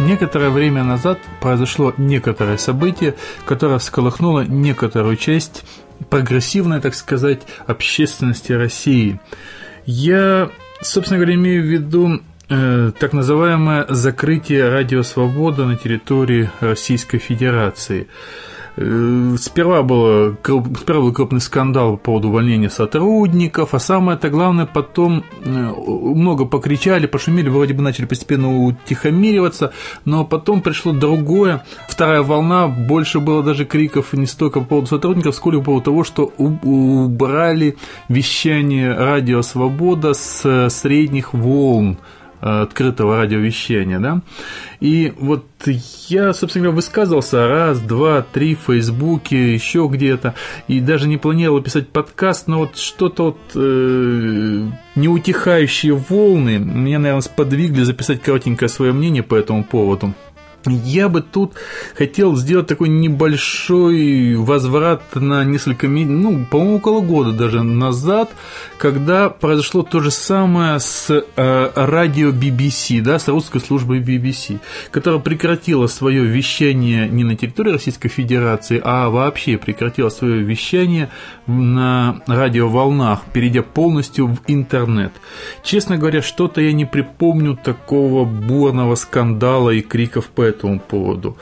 Некоторое время назад произошло некоторое событие, которое всколыхнуло некоторую часть прогрессивной, так сказать, общественности России. Я, собственно говоря, имею в виду э, так называемое закрытие радио «Свобода» на территории Российской Федерации – сперва, было, сперва был крупный скандал по поводу увольнения сотрудников, а самое-то главное, потом э, много покричали, пошумели, вроде бы начали постепенно утихомириваться, но потом пришло другое, вторая волна, больше было даже криков не столько по поводу сотрудников, сколько по поводу того, что убрали вещание «Радио Свобода» с средних волн. Э, открытого радиовещания, да, и вот я, собственно говоря, высказывался раз, два, три в Фейсбуке, еще где-то, и даже не планировал писать подкаст, но вот что-то вот э, неутихающие волны меня, наверное, сподвигли записать коротенькое свое мнение по этому поводу. Я бы тут хотел сделать такой небольшой возврат на несколько, ну, по-моему, около года даже назад, когда произошло то же самое с э, радио BBC, да, с русской службой BBC, которая прекратила свое вещание не на территории Российской Федерации, а вообще прекратила свое вещание на радиоволнах, перейдя полностью в интернет. Честно говоря, что-то я не припомню такого бурного скандала и криков по этому поводу.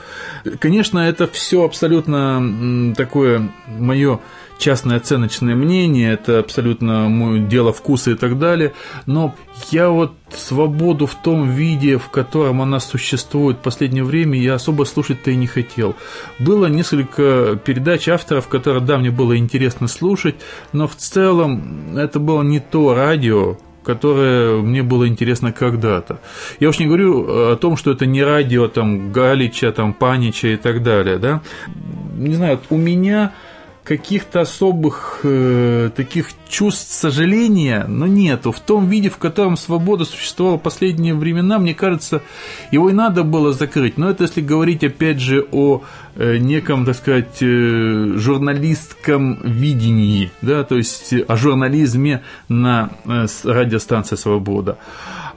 Конечно, это все абсолютно такое мое частное оценочное мнение, это абсолютно мое дело вкуса и так далее, но я вот свободу в том виде, в котором она существует в последнее время, я особо слушать-то и не хотел. Было несколько передач авторов, которые, да, мне было интересно слушать, но в целом это было не то радио, которое мне было интересно когда-то. Я уж не говорю о том, что это не радио там Галича, там Панича и так далее, да. Не знаю, у меня каких-то особых э, таких чувств сожаления, но нету. В том виде, в котором свобода существовала в последние времена, мне кажется, его и надо было закрыть. Но это если говорить, опять же, о э, неком, так сказать, э, журналистском видении, да, то есть о журнализме на э, радиостанции «Свобода».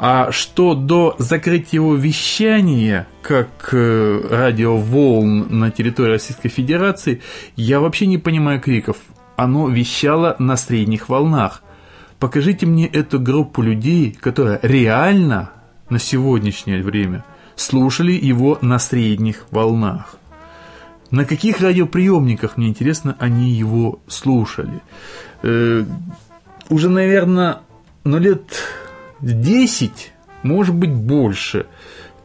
А что до закрытия его вещания, как э, радиоволн на территории Российской Федерации, я вообще не понимаю криков. Оно вещало на средних волнах. Покажите мне эту группу людей, которая реально на сегодняшнее время слушали его на средних волнах. На каких радиоприемниках, мне интересно, они его слушали? Э, уже, наверное, ну лет 10, может быть больше.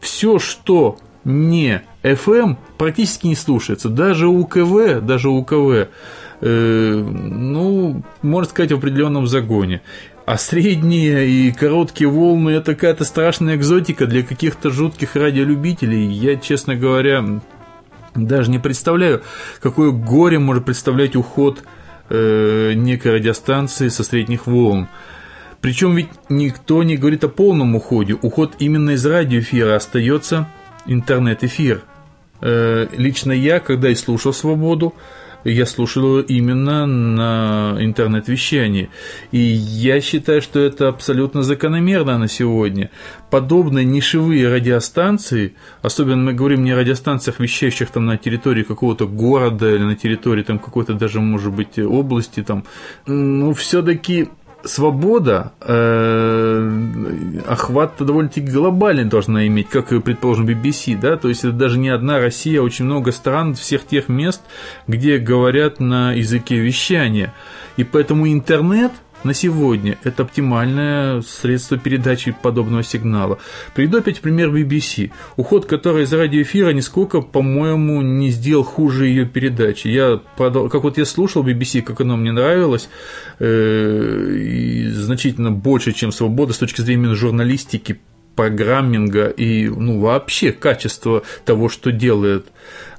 Все, что не FM, практически не слушается. Даже у КВ, даже у КВ, э, ну, можно сказать, в определенном загоне. А средние и короткие волны это какая-то страшная экзотика для каких-то жутких радиолюбителей. Я, честно говоря, даже не представляю, какое горе может представлять уход э, некой радиостанции со средних волн. Причем ведь никто не говорит о полном уходе. Уход именно из радиоэфира остается интернет-эфир. Э, лично я, когда и слушал «Свободу», я слушал именно на интернет-вещании. И я считаю, что это абсолютно закономерно на сегодня. Подобные нишевые радиостанции, особенно мы говорим не о радиостанциях, вещающих там на территории какого-то города или на территории там какой-то даже, может быть, области, там, ну, все-таки свобода, э, охват довольно-таки глобальный должна иметь, как предположим, BBC, да, то есть это даже не одна Россия, а очень много стран, всех тех мест, где говорят на языке вещания. И поэтому интернет – на сегодня это оптимальное средство передачи подобного сигнала. Приведу опять пример BBC, уход которой из радиоэфира нисколько, по-моему, не сделал хуже ее передачи. Я, как вот я слушал BBC, как оно мне нравилось, э, и значительно больше, чем «Свобода» с точки зрения журналистики, программинга и ну, вообще качества того, что делает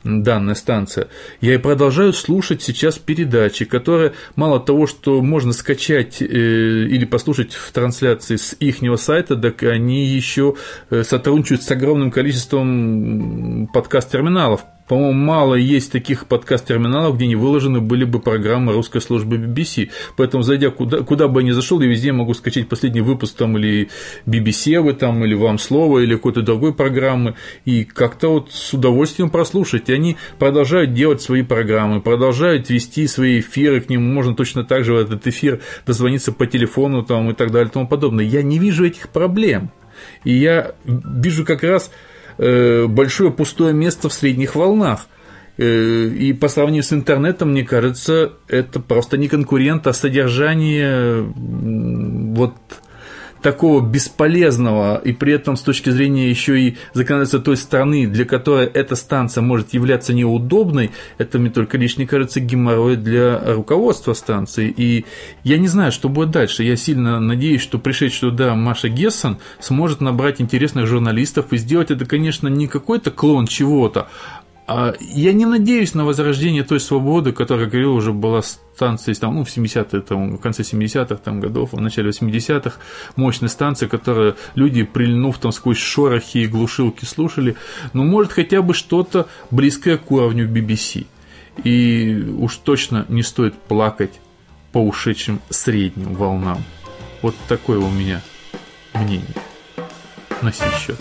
данная станция. Я и продолжаю слушать сейчас передачи, которые мало того, что можно скачать э, или послушать в трансляции с ихнего сайта, так они еще э, сотрудничают с огромным количеством подкаст-терминалов по-моему, мало есть таких подкаст-терминалов, где не выложены были бы программы русской службы BBC. Поэтому, зайдя куда, куда бы я ни зашел, я везде могу скачать последний выпуск там или BBC вы там, или вам слово, или какой-то другой программы, и как-то вот с удовольствием прослушать. И они продолжают делать свои программы, продолжают вести свои эфиры, к ним можно точно так же в этот эфир дозвониться по телефону там, и так далее и тому подобное. Я не вижу этих проблем. И я вижу как раз большое пустое место в средних волнах. Э, и по сравнению с интернетом, мне кажется, это просто не конкурент, а содержание вот такого бесполезного и при этом с точки зрения еще и законодательства той страны, для которой эта станция может являться неудобной, это мне только лишний кажется геморрой для руководства станции. И я не знаю, что будет дальше. Я сильно надеюсь, что пришедшая туда Маша Гессон сможет набрать интересных журналистов и сделать это, конечно, не какой-то клон чего-то, я не надеюсь на возрождение той свободы, которая, говорил, уже была станцией там, ну, в 70-е, там, в конце 70-х там, годов, в начале 80-х, мощная станция, которую люди, прильнув там сквозь шорохи и глушилки, слушали, ну, может, хотя бы что-то близкое к уровню BBC. И уж точно не стоит плакать по ушедшим средним волнам. Вот такое у меня мнение на сей счет.